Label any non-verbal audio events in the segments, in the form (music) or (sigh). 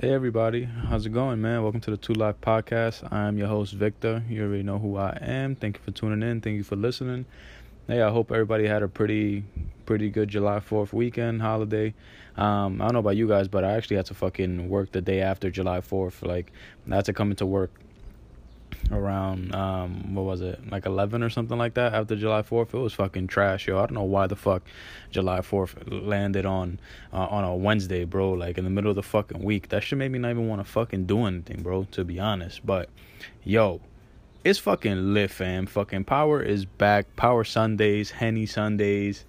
Hey everybody, how's it going, man? Welcome to the Two Life Podcast. I'm your host Victor. You already know who I am. Thank you for tuning in. Thank you for listening. Hey, I hope everybody had a pretty, pretty good July Fourth weekend holiday. Um, I don't know about you guys, but I actually had to fucking work the day after July Fourth. Like, I had to come into work around um what was it like 11 or something like that after july 4th it was fucking trash yo. I don't know why the fuck july 4th landed on uh, on a wednesday bro. Like in the middle of the fucking week. That shit made me not even want to fucking do anything bro to be honest. But yo it's fucking lit fam. Fucking power is back. Power sundays henny sundays.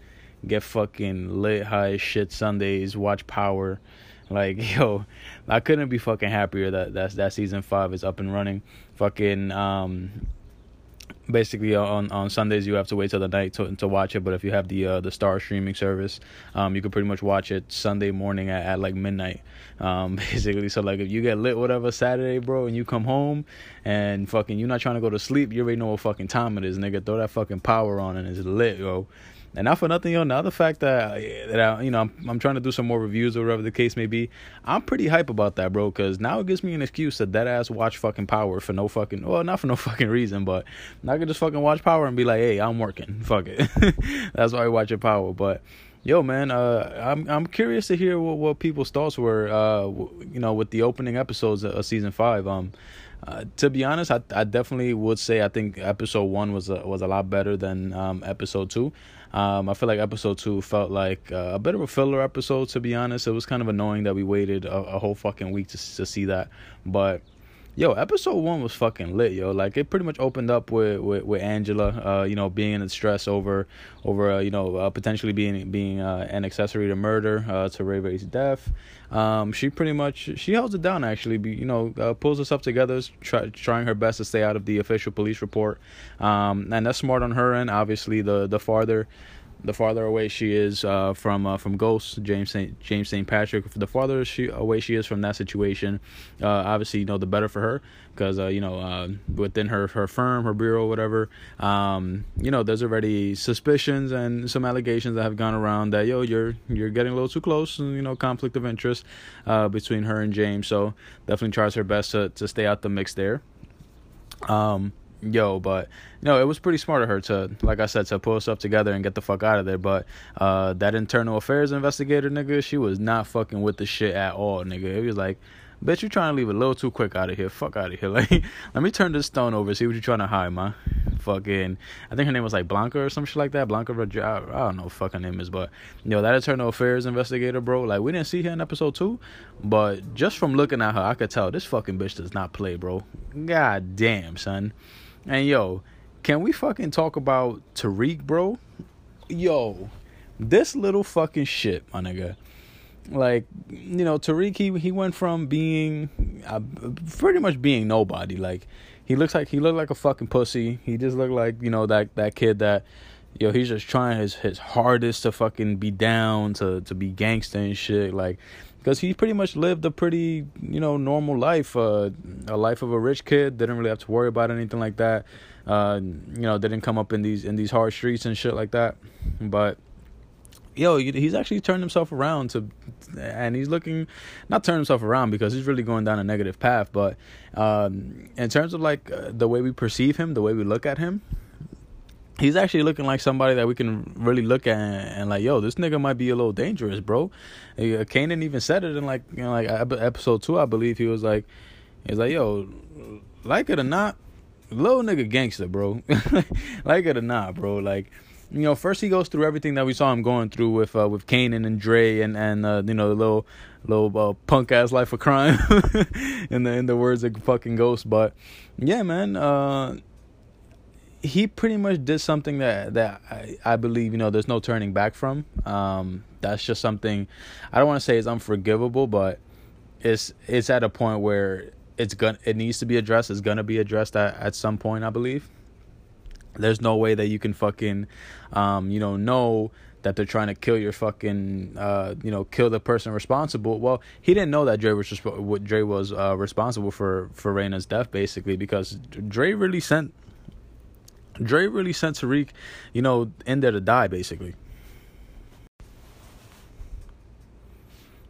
Get fucking lit high shit sundays. Watch power like (laughs) yo, I couldn't be fucking happier that that's that season five is up and running. Fucking um, basically on on Sundays you have to wait till the night to to watch it. But if you have the uh, the Starz streaming service, um, you can pretty much watch it Sunday morning at, at like midnight. Um, (laughs) basically, so like if you get lit whatever Saturday, bro, and you come home and fucking you're not trying to go to sleep, you already know what fucking time it is, nigga. Throw that fucking power on and it's lit, yo. And not for nothing, yo. Now the fact that that I, you know I'm, I'm trying to do some more reviews or whatever the case may be, I'm pretty hype about that, bro. Because now it gives me an excuse to dead ass watch fucking Power for no fucking well, not for no (laughs) fucking reason, but I can just fucking watch Power and be like, hey, I'm working. Fuck it. (laughs) That's why I watch it Power. But yo, man, uh, I'm I'm curious to hear what what people's thoughts were. Uh, you know, with the opening episodes of season five. Um. Uh, to be honest, I, I definitely would say I think episode one was a, was a lot better than um, episode two. Um, I feel like episode two felt like uh, a bit of a filler episode. To be honest, it was kind of annoying that we waited a, a whole fucking week to to see that. But yo, episode one was fucking lit, yo. Like it pretty much opened up with with, with Angela, uh, you know, being in stress over over uh, you know uh, potentially being being uh, an accessory to murder uh, to Ray Ray's death. Um, she pretty much she holds it down actually. You know, uh, pulls herself together, try, trying her best to stay out of the official police report. Um, and that's smart on her end. Obviously, the the farther the farther away she is uh, from uh, from Ghost James Saint James Saint Patrick, the farther she away she is from that situation, uh, obviously you know the better for her because uh, you know uh, within her her firm, her bureau, whatever, um, you know there's already suspicions and some allegations that have gone around that yo you're you're getting a little too close, and you know conflict of interest uh, between her and James. So definitely tries her best to to stay out the mix there. Um, yo, but no it was pretty smart of her to, like I said, to pull stuff together and get the fuck out of there. But uh, that internal affairs investigator, nigga, she was not fucking with the shit at all, nigga. It was like, bitch, you trying to leave a little too quick out of here. Fuck out of here. (laughs) Like, let me turn this stone over, see what you're trying to hide, man. Fucking, I think her name was like Blanca or some shit like that. Blanca, Rodriguez. I don't know what fucking name is, but yo, that internal affairs investigator, bro. Like, we didn't see her in episode two, but just from looking at her, I could tell this fucking bitch does not play, bro. God damn, son. And yo, can we fucking talk about Tariq, bro? Yo, this little fucking shit, my nigga. Like, you know, Tariq, he he went from being uh, pretty much being nobody. Like, he looks like he looked like a fucking pussy. He just looked like you know that that kid that yo he's just trying his his hardest to fucking be down to to be gangster and shit. Like, because he pretty much lived a pretty you know normal life uh, a life of a rich kid didn't really have to worry about anything like that uh, you know didn't come up in these in these hard streets and shit like that. But yo he's actually turned himself around to and he's looking not turn himself around because he's really going down a negative path but um, in terms of like uh, the way we perceive him the way we look at him he's actually looking like somebody that we can really look at and, and, like, yo, this nigga might be a little dangerous, bro. Uh, Kanan even said it in like, you know, like episode two, I believe. He was like, he's like, yo, like it or not, little nigga gangster, bro. (laughs) like it or not, bro. Like, you know, first he goes through everything that we saw him going through with uh, with Kanan and Dre and and uh, you know the little little uh, punk ass life of crime (laughs) in the in the words of fucking Ghost. But yeah, man. Uh, he pretty much did something that that I, I believe you know there's no turning back from. Um, that's just something I don't want to say is unforgivable, but it's it's at a point where it's gonna it needs to be addressed. It's gonna be addressed at at some point, I believe. There's no way that you can fucking, um, you know, know that they're trying to kill your fucking, uh, you know, kill the person responsible. Well, he didn't know that Dre was resp- Dre was uh, responsible for for Raina's death, basically, because Dre really sent Dre really sent Tariq, you know, in there to die basically.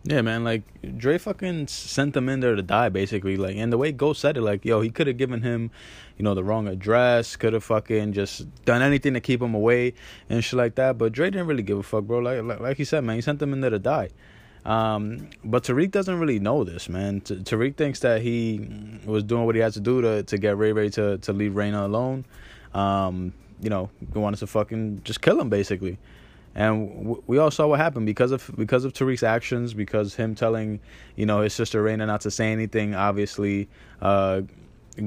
Yeah, man. Like Dre fucking sent them in there to die, basically. Like, and the way Ghost said it, like, yo, he could have given him, you know, the wrong address. Could have fucking just done anything to keep him away and shit like that. But Dre didn't really give a fuck, bro. Like, like, like he said, man, he sent them in there to die. Um, but Tariq doesn't really know this, man. T- Tariq thinks that he was doing what he had to do to to get Ray Ray to to leave Raina alone. Um, you know, he wanted to fucking just kill him, basically and we all saw what happened because of because of Tariq's actions, because him telling, you know, his sister Raina not to say anything. Obviously, uh,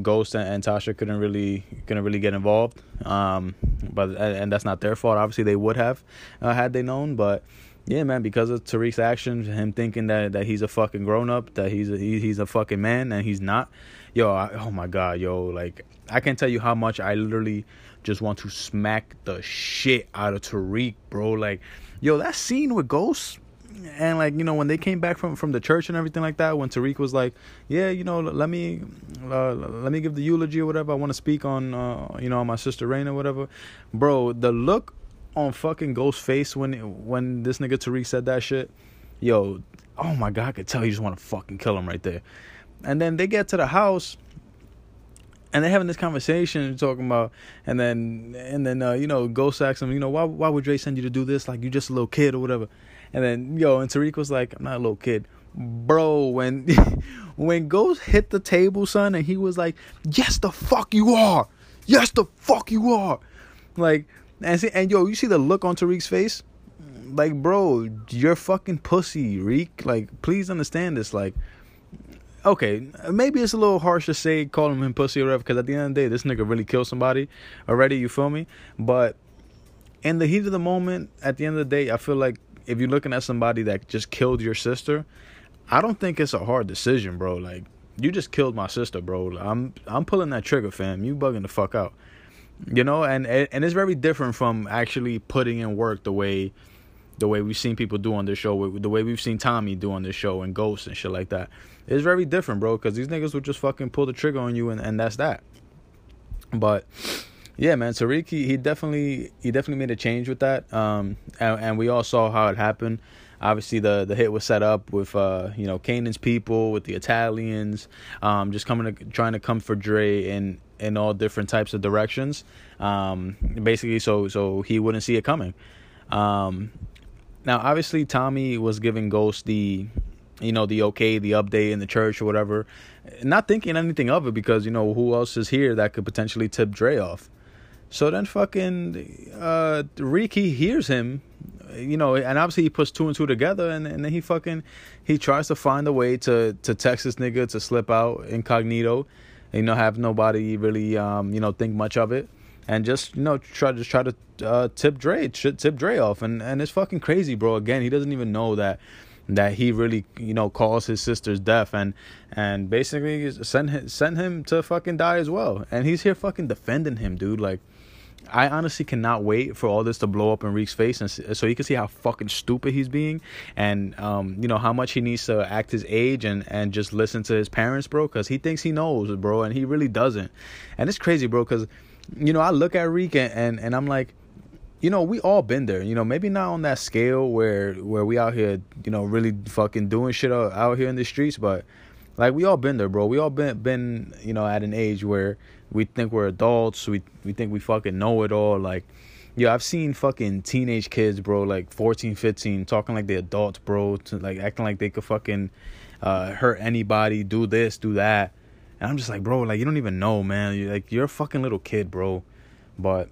Ghost and, and, Tasha couldn't really couldn't really get involved. Um, but and that's not their fault. Obviously, they would have uh, had they known. But yeah, man, because of Tariq's actions, him thinking that that he's a fucking grown up, that he's a, he, he's a fucking man, and he's not. Yo, I, oh my god, yo, like I can't tell you how much I literally just want to smack the shit out of Tariq, bro. Like, yo, that scene with Ghost and like you know when they came back from from the church and everything like that when Tariq was like yeah you know let me uh, let me give the eulogy or whatever I want to speak on uh, you know my sister Rain or whatever bro the look on fucking Ghost face when when this nigga Tariq said that shit yo oh my god I could tell you just want to fucking kill him right there and then they get to the house and they're having this conversation talking about and then and then uh, you know Ghost asks him, you know, why why would Dre send you to do this? Like you just a little kid or whatever. And then yo, and Tariq was like, I'm not a little kid. Bro, when (laughs) when Ghost hit the table, son, and he was like, Yes the fuck you are. Yes the fuck you are. Like and see, and yo, you see the look on Tariq's face? Like, bro, you're fucking pussy, Reek. Like, please understand this. Like, okay, maybe it's a little harsh to say calling him pussy or whatever, because at the end of the day, this nigga really killed somebody already. You feel me? But in the heat of the moment, at the end of the day, I feel like if you're looking at somebody that just killed your sister, I don't think it's a hard decision, bro. Like you just killed my sister, bro. I'm I'm pulling that trigger, fam. You bugging the fuck out. You know, and and it's very different from actually putting in work the way the way we've seen people do on this show, the way we've seen Tommy do on this show and ghosts and shit like that. It's very different, bro, because these niggas would just fucking pull the trigger on you and, and that's that. But yeah, man, Tariq he, he definitely he definitely made a change with that. Um and, and we all saw how it happened. Obviously the the hit was set up with uh, you know, Kanan's people, with the Italians, um, just coming to trying to come for Dre in in all different types of directions. Um basically so so he wouldn't see it coming. Um now obviously Tommy was giving Ghost the you know, the okay, the update in the church or whatever. Not thinking anything of it because, you know, who else is here that could potentially tip Dre off? So then fucking uh Ricky hears him, you know, and obviously he puts two and two together and, and then he fucking he tries to find a way to to text this nigga to slip out incognito, and, you know, have nobody really um, you know, think much of it. And just you know try to try to uh, tip Dre tip Dre off and and it's fucking crazy, bro. Again, he doesn't even know that that he really you know caused his sister's death and and basically sent him, sent him to fucking die as well and he's here fucking defending him dude like I honestly cannot wait for all this to blow up in Reek's face, and so he can see how fucking stupid he's being, and um, you know how much he needs to act his age and and just listen to his parents, bro, because he thinks he knows, bro, and he really doesn't, and it's crazy, bro, because you know I look at Reek and, and and I'm like, you know, we all been there. You know, maybe not on that scale where where we out here, you know, really fucking doing shit out, out here in the streets, but like we all been there, bro. We all been been, you know, at an age where we think we're adults, we we think we fucking know it all like yeah, I've seen fucking teenage kids, bro, like 14, 15, talking like they adults, bro, to like acting like they could fucking uh, hurt anybody, do this, do that. And I'm just like, bro, like you don't even know, man. You're like you're a fucking little kid, bro. But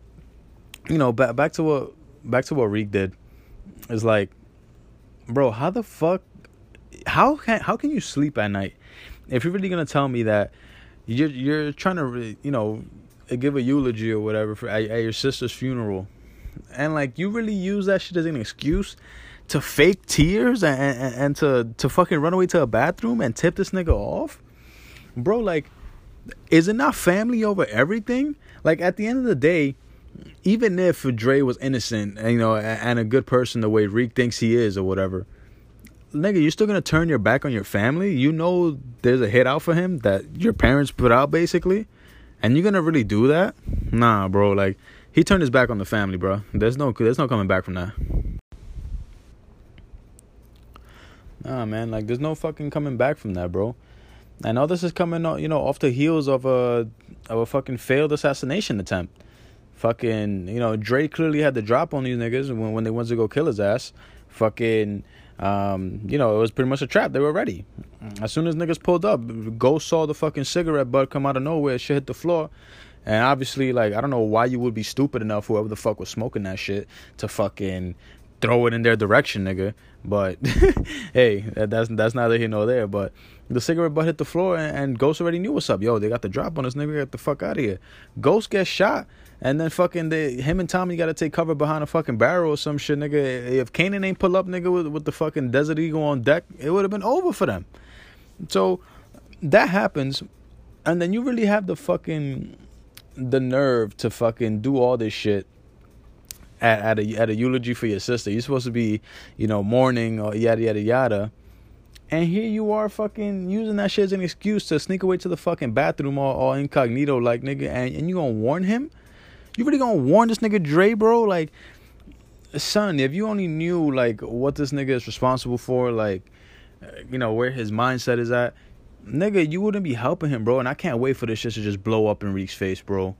you know, back back to what back to what Reek did is like, bro, how the fuck, how can how can you sleep at night if you're really gonna tell me that you're you're trying to you know give a eulogy or whatever for at, at your sister's funeral, and like you really use that shit as an excuse to fake tears and, and, and to to fucking run away to a bathroom and tip this nigga off, bro. Like, is it not family over everything? Like at the end of the day even if Dre was innocent, you know, and a good person the way Reek thinks he is or whatever, nigga, you're still gonna turn your back on your family. You know, there's a hit out for him that your parents put out basically, and you're gonna really do that? Nah, bro. Like he turned his back on the family, bro. There's no, there's no coming back from that. Nah, man, like there's no fucking coming back from that, bro. I know this is coming, you know, off the heels of a of a fucking failed assassination attempt. Fucking, you know, Dre clearly had the drop on these niggas when when they went to go kill his ass. Fucking, um, you know, it was pretty much a trap. They were ready. As soon as niggas pulled up, Ghost saw the fucking cigarette butt come out of nowhere. Shit hit the floor. And obviously, like, I don't know why you would be stupid enough, whoever the fuck was smoking that shit, to fucking throw it in their direction, nigga. But (laughs) hey, that's that's neither here nor there. But the cigarette butt hit the floor, and, and, Ghost already knew what's up. Yo, they got the drop on us, nigga. Get the fuck out of here. Ghost gets shot, and then fucking they, him and Tommy got to take cover behind a fucking barrel or some shit, nigga. If Kanan ain't pull up, nigga, with with the fucking Desert Eagle on deck, it would have been over for them. So that happens, and then you really have the fucking the nerve to fucking do all this shit at, at a at a eulogy for your sister. You're supposed to be, you know, mourning or yada yada yada. And here you are fucking using that shit as an excuse to sneak away to the fucking bathroom all, all incognito like nigga and, and you gonna warn him? You really gonna warn this nigga Dre, bro? Like son, if you only knew like what this nigga is responsible for, like you know, where his mindset is at, nigga, you wouldn't be helping him, bro. And I can't wait for this shit to just blow up in Reek's face, bro.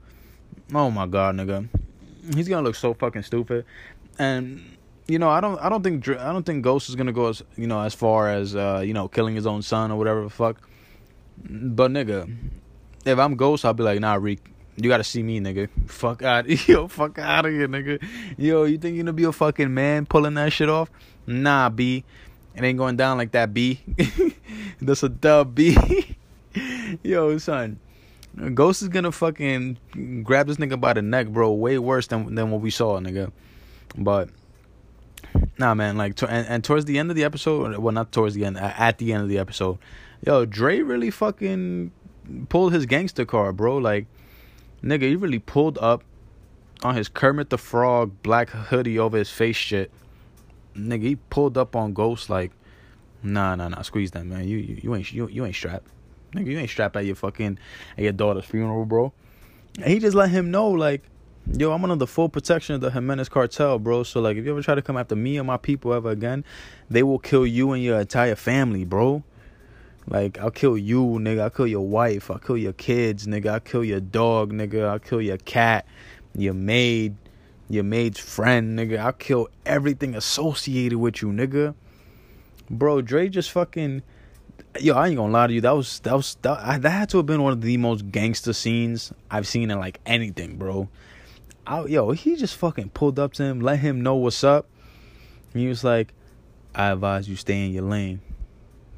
Oh my god, nigga he's gonna look so fucking stupid. And you know, I don't, I don't think, I don't think Ghost is gonna go as, you know, as far as, uh, you know, killing his own son or whatever the fuck. But nigga, if I'm Ghost, I'll be like, nah, Reek, you gotta see me, nigga. (laughs) Fuck out, (laughs) yo, fuck out of here, nigga. Yo, you think you're gonna be a fucking man pulling that shit off? Nah, B. It ain't going down like that, B. (laughs) That's a dub, B. yo, son. Ghost is gonna fucking grab this nigga by the neck, bro. Way worse than than what we saw, nigga. But nah, man. Like, to, and, and towards the end of the episode, well, not towards the end, at the end of the episode, yo, Dre really fucking pulled his gangster car, bro. Like, nigga, he really pulled up on his Kermit the Frog black hoodie over his face shit. Nigga, he pulled up on Ghost like, nah, nah, nah, squeeze that, man. You you, you ain't you, you ain't strapped. Nigga, you ain't strapped at your fucking at your daughter's funeral, bro. And he just let him know, like, yo, I'm under the full protection of the Jimenez cartel, bro. So like if you ever try to come after me or my people ever again, they will kill you and your entire family, bro. Like I'll kill you, nigga. I'll kill your wife. I'll kill your kids, nigga. I'll kill your dog, nigga. I'll kill your cat, your maid, your maid's friend, nigga. I'll kill everything associated with you, nigga. Bro, Dre just fucking yo, I ain't gonna lie to you. That was that was that, that had to have been one of the most gangster scenes I've seen in like anything, bro. I, yo, he just fucking pulled up to him, let him know what's up. And he was like, "I advise you stay in your lane,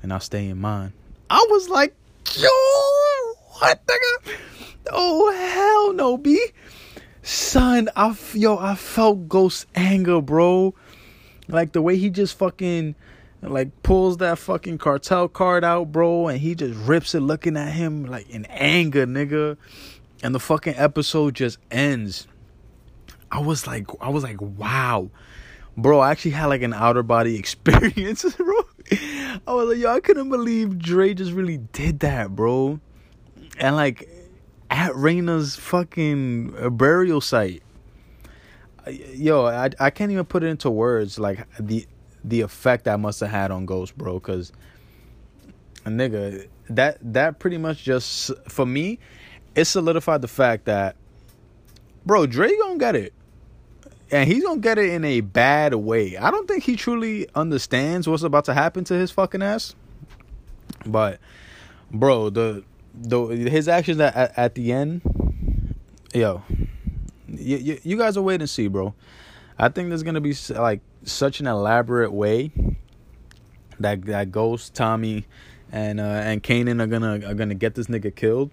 and I'll stay in mine." I was like, "Yo, what, nigga? Oh hell no, b." Son, I yo, I felt Ghost anger, bro. Like the way he just fucking like pulls that fucking cartel card out, bro, and he just rips it looking at him like in anger, nigga. And the fucking episode just ends. I was like I was like, wow. Bro, I actually had like an outer body (laughs) experience, (laughs) bro. I was like, yo, I couldn't believe Dre just really did that, bro. And like at Raina's fucking uh, burial site. Yo, I I can't even put it into words like the the effect that must have had on Ghost, bro. Cause a nigga, that that pretty much just for me, it solidified the fact that, bro, Dre gonna get it, and he's gonna get it in a bad way. I don't think he truly understands what's about to happen to his fucking ass. But, bro, the the his actions at at, at the end, yo, you, you you guys will wait and see, bro. I think there's gonna be like such an elaborate way that that Ghost, Tommy, and uh, and Kanan are gonna are gonna get this nigga killed.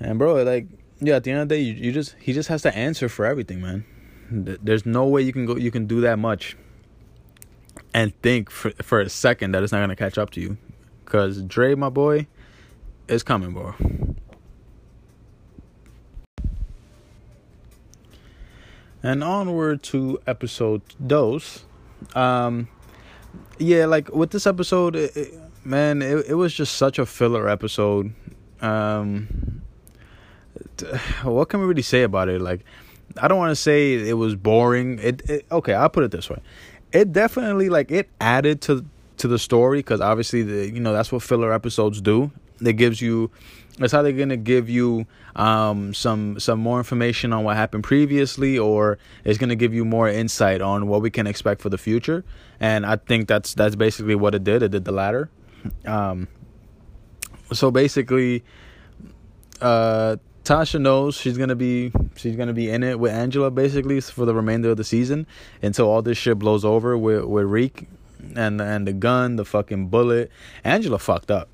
And bro, like yeah, at the end of the day, you, you just he just has to answer for everything, man. There's no way you can go you can do that much and think for for a second that it's not gonna catch up to you, cause Dre, my boy, is coming, bro. And onward to episode dos. Um, yeah, like with this episode, it, it, man, it it was just such a filler episode. Um, (sighs) what can we really say about it? Like, I don't want to say it was boring. It, it okay, I'll put it this way. It definitely like it added to to the story because obviously the you know that's what filler episodes do. It gives you that's how they're gonna give you um, some some more information on what happened previously, or it's gonna give you more insight on what we can expect for the future. And I think that's that's basically what it did. It did the latter. Um, so basically, uh, Tasha knows she's gonna be she's gonna be in it with Angela basically for the remainder of the season until all this shit blows over with with Reek and and the gun, the fucking bullet. Angela fucked up.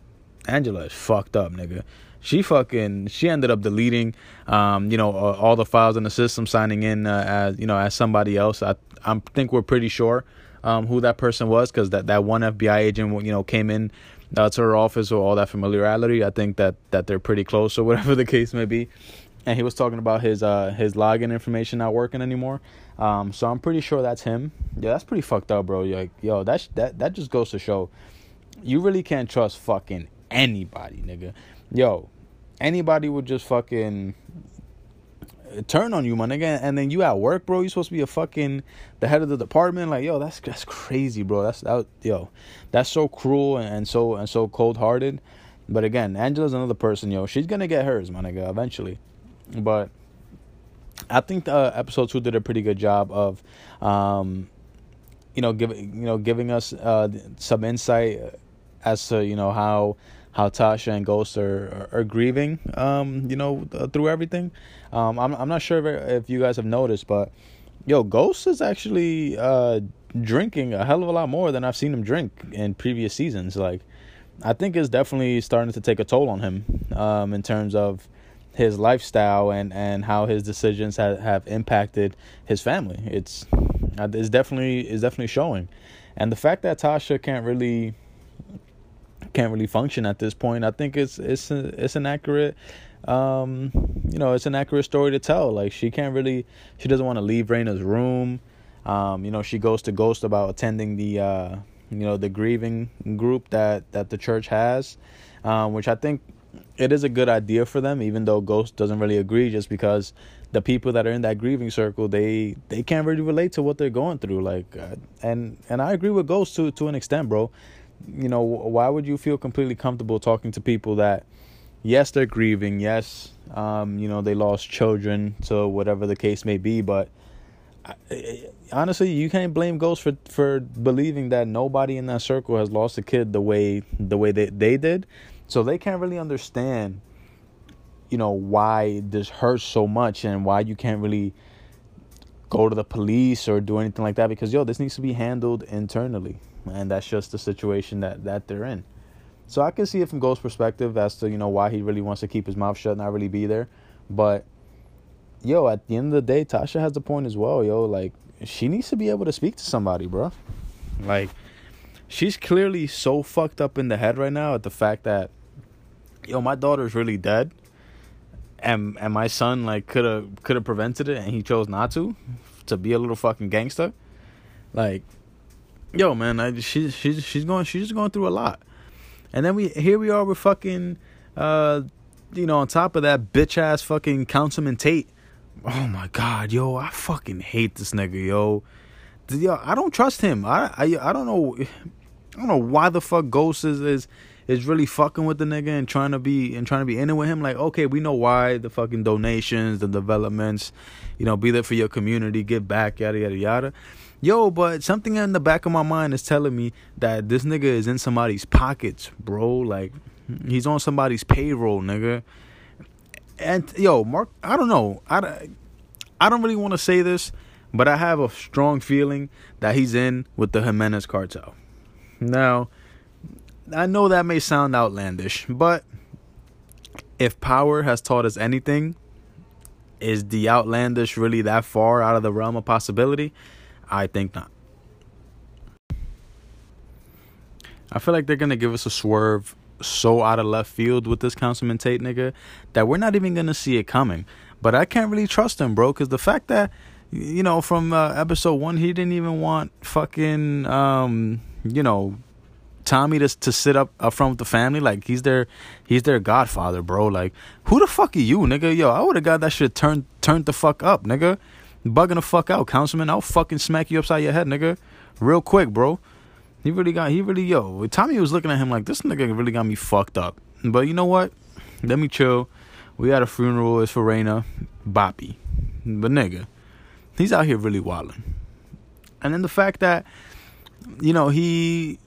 Angela is fucked up, nigga. She fucking she ended up deleting um you know all the files in the system signing in uh, as you know as somebody else. I i think we're pretty sure um who that person was cuz that that one FBI agent you know came in uh, to her office with all that familiarity. I think that that they're pretty close or (laughs) whatever the case may be. And he was talking about his uh his login information not working anymore. Um so i'm pretty sure that's him. Yeah that's pretty fucked up bro. Like yo that's that that just goes to show you really can't trust fucking anybody nigga yo anybody would just fucking turn on you, my nigga, and then you at work, bro. You supposed to be a fucking the head of the department. Like, yo, that's that's crazy, bro. That's that, yo, that's so cruel and, and so and so cold hearted. But again, Angela's another person, yo. She's gonna get hers, my nigga, eventually. But I think uh, episode two did a pretty good job of, um, you know, giving you know giving us uh, some insight as to you know how how Tasha and Ghost are are, are grieving, um, you know, uh, through everything. Um, I'm I'm not sure if, if you guys have noticed, but yo, Ghost is actually uh, drinking a hell of a lot more than I've seen him drink in previous seasons. Like, I think it's definitely starting to take a toll on him um, in terms of his lifestyle and, and how his decisions have, have impacted his family. It's uh, it's definitely is definitely showing, and the fact that Tasha can't really can't really function at this point. I think it's it's it's an accurate um you know, it's an accurate story to tell. Like she can't really she doesn't want to leave Raina's room. Um, you know, she goes to Ghost about attending the uh you know, the grieving group that that the church has. Um, which I think it is a good idea for them, even though Ghost doesn't really agree, just because the people that are in that grieving circle they they can't really relate to what they're going through. Like, uh, and and I agree with Ghost to to an extent, bro you know, why would you feel completely comfortable talking to people that, yes, they're grieving, yes, um, you know, they lost children, so whatever the case may be, but honestly, you can't blame Ghost for for believing that nobody in that circle has lost a kid the way the way they they did, so they can't really understand, you know, why this hurts so much and why you can't really go to the police or do anything like that because yo, this needs to be handled internally and that's just the situation that that they're in. So I can see it from Ghost's perspective as to you know why he really wants to keep his mouth shut, and not really be there. But yo, at the end of the day, Tasha has the point as well. Yo, like she needs to be able to speak to somebody, bro. Like she's clearly so fucked up in the head right now at the fact that yo, my daughter's really dead. And and my son like could have could have prevented it and he chose not to to be a little fucking gangster. Like yo, man, I, she's she's she's going she's just going through a lot, and then we here we are with fucking, uh, you know, on top of that bitch ass fucking Councilman Tate. Oh my god, yo, I fucking hate this nigga, yo. Yo, I don't trust him. I I I don't know, I don't know why the fuck Ghost is is is really fucking with the nigga and trying to be and trying to be in it with him. Like, okay, we know why the fucking donations, the developments, you know, be there for your community, give back, yada yada yada. Yo, but something in the back of my mind is telling me that this nigga is in somebody's pockets, bro. Like he's on somebody's payroll, nigga. And yo, Mark, I don't know. I, I don't really want to say this, but I have a strong feeling that he's in with the Jimenez cartel. Now, I know that may sound outlandish, but if power has taught us anything, is the outlandish really that far out of the realm of possibility? I think not. I feel like they're gonna give us a swerve so out of left field with this Councilman Tate nigga that we're not even gonna see it coming. But I can't really trust him, bro, because the fact that you know from uh, episode one he didn't even want fucking um you know Tommy to to sit up up front with the family like he's their he's their godfather, bro. Like who the fuck are you, nigga? Yo, I would have got that shit turned turned the fuck up, nigga bugging the fuck out, councilman. I'll fucking smack you upside your head, nigga. Real quick, bro. He really got he really yo. Tommy was looking at him like this nigga really got me fucked up. But you know what? Let me chill. We had a funeral. It's for Raina, Boppy, but nigga, he's out here really wilding. And then the fact that you know he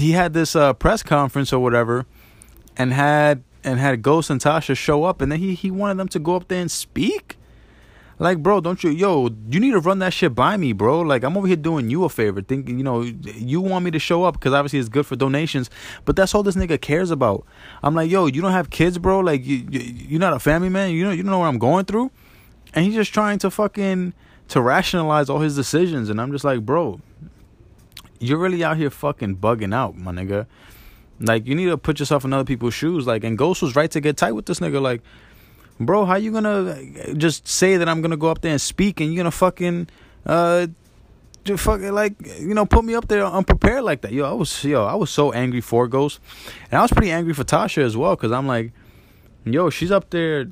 he had this uh, press conference or whatever, and had and had Ghost and Tasha show up, and then he he wanted them to go up there and speak. Like, bro, don't you, yo, you need to run that shit by me, bro. Like, I'm over here doing you a favor, thinking, you know, you want me to show up because obviously it's good for donations, but that's all this nigga cares about. I'm like, yo, you don't have kids, bro. Like, you, you you're not a family man. You know, you don't know what I'm going through, and he's just trying to fucking to rationalize all his decisions, and I'm just like, bro, you're really out here fucking bugging out, my nigga. Like, you need to put yourself in other people's shoes. Like, and Ghost was right to get tight with this nigga. Like bro, how you gonna just say that I'm gonna go up there and speak and you're gonna fucking uh just fucking like you know put me up there unprepared like that? Yo, I was yo, I was so angry for Ghost, and I was pretty angry for Tasha as well because I'm like, yo, she's up there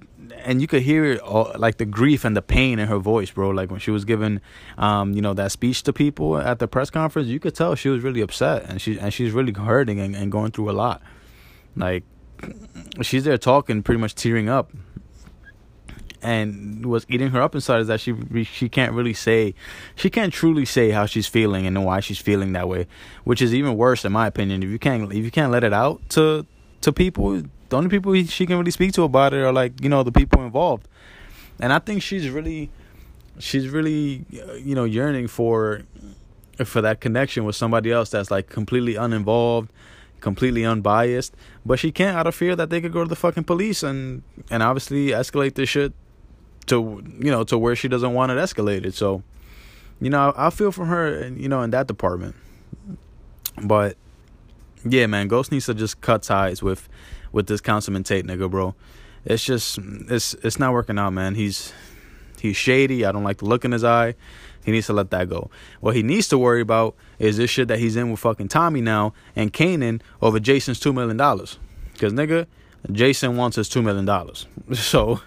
and you could hear all, like the grief and the pain in her voice, bro. Like when she was giving, um, you know, that speech to people at the press conference, you could tell she was really upset and she and she's really hurting and, and going through a lot. Like she's there talking, pretty much tearing up and what's eating her up inside is that she she can't really say she can't truly say how she's feeling and why she's feeling that way which is even worse in my opinion if you can't if you can't let it out to to people the only people she can really speak to about it are like you know the people involved and i think she's really she's really uh, you know yearning for for that connection with somebody else that's like completely uninvolved completely unbiased but she can't out of fear that they could go to the fucking police and and obviously escalate this shit to you know to where she doesn't want it escalated. So, you know, I, feel for her, and you know, in that department. But yeah, man, Ghost needs to just cut ties with with this Councilman Tate nigga, bro. It's just it's it's not working out, man. He's he's shady. I don't like the look in his eye. He needs to let that go. What he needs to worry about is this shit that he's in with fucking Tommy now and Kanan over Jason's two million dollars. Cause nigga, Jason wants his two million dollars. (laughs) So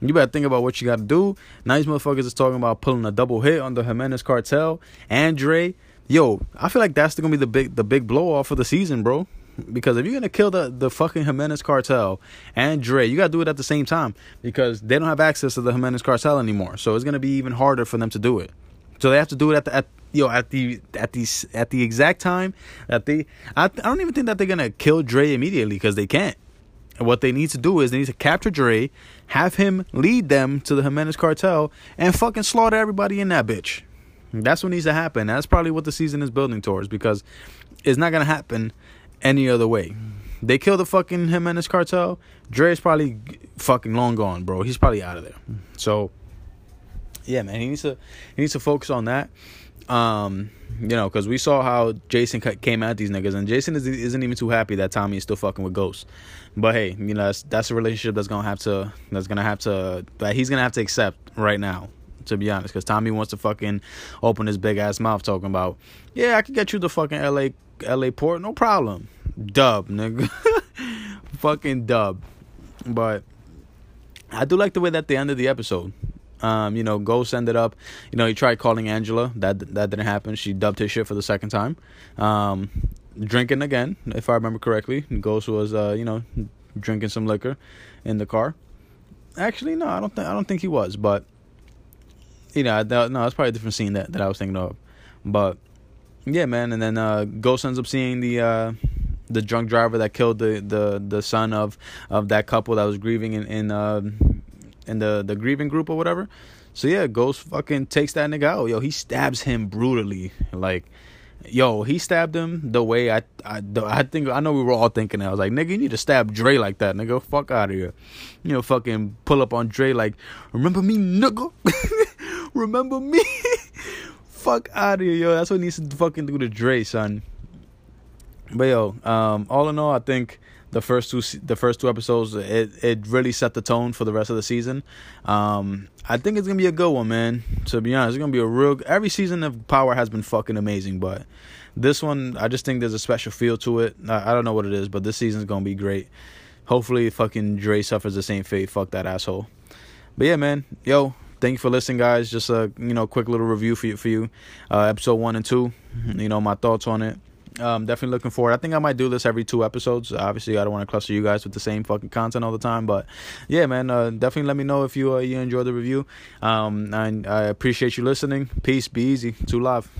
you better think about what you got to do. Now these motherfuckers is talking about pulling a double hit on the Jimenez cartel. Andre, yo, I feel like that's gonna be the big the big blow off of the season, bro. Because if you're gonna kill the the fucking Jimenez cartel and Dre, you gotta do it at the same time because they don't have access to the Jimenez cartel anymore. So it's gonna be even harder for them to do it. So they have to do it at the at yo at the at the at the exact time that they. I, I don't even think that they're gonna kill Dre immediately because they can't. And what they need to do is they need to capture Dre, have him lead them to the Jimenez cartel, and fucking slaughter everybody in that bitch. That's what needs to happen. That's probably what the season is building towards because it's not gonna happen any other way. They kill the fucking Jimenez cartel. Dre's probably fucking long gone, bro. He's probably out of there. So, yeah, man, he needs to he needs to focus on that. Um, you know, because we saw how Jason came at these niggas, and Jason is, isn't even too happy that Tommy is still fucking with Ghost. But hey, you know, that's, that's a relationship that's gonna have to that's gonna have to that he's gonna have to accept right now. To be honest, because Tommy wants to fucking open his big ass mouth talking about, yeah, I can get you the fucking L.A. L.A. port, no problem. Dub, nigga, (laughs) fucking dub. But I do like the way that they ended the episode. Um, you know, Ghost ended up, you know, he tried calling Angela. That that didn't happen. She dubbed his shit for the second time. Um, drinking again, if I remember correctly. Ghost was, uh, you know, drinking some liquor in the car. Actually, no, I don't think I don't think he was, but you know, that, no, it's probably a different scene that, that I was thinking of. But yeah, man, and then uh, Ghost ends up seeing the uh, the drunk driver that killed the, the, the son of, of that couple that was grieving in in uh, in the the grieving group or whatever. So yeah, Ghost fucking takes that nigga out. Yo, he stabs him brutally. Like, yo, he stabbed him the way I I I think I know we were all thinking that. I was like, nigga, you need to stab Dre like that, nigga. Fuck out of here. You know, fucking pull up on Dre like, remember me, nigga? (laughs) remember me? (laughs) Fuck out of here, yo. That's what needs to fucking do to Dre, son. But yo, um, all in all, I think the first two the first two episodes it it really set the tone for the rest of the season. Um, I think it's gonna be a good one, man. To be honest, it's gonna be a real. Every season of Power has been fucking amazing, but this one I just think there's a special feel to it. I, I don't know what it is, but this season's gonna be great. Hopefully, fucking Dre suffers the same fate. Fuck that asshole. But yeah, man, yo, thank you for listening, guys. Just a you know quick little review for you for you, uh, episode one and two. You know my thoughts on it. Um, definitely looking forward. I think I might do this every two episodes. Obviously, I don't want to cluster you guys with the same fucking content all the time, but yeah, man. Uh, definitely let me know if you uh, you enjoy the review. Um, and I appreciate you listening. Peace. Be easy. Two live.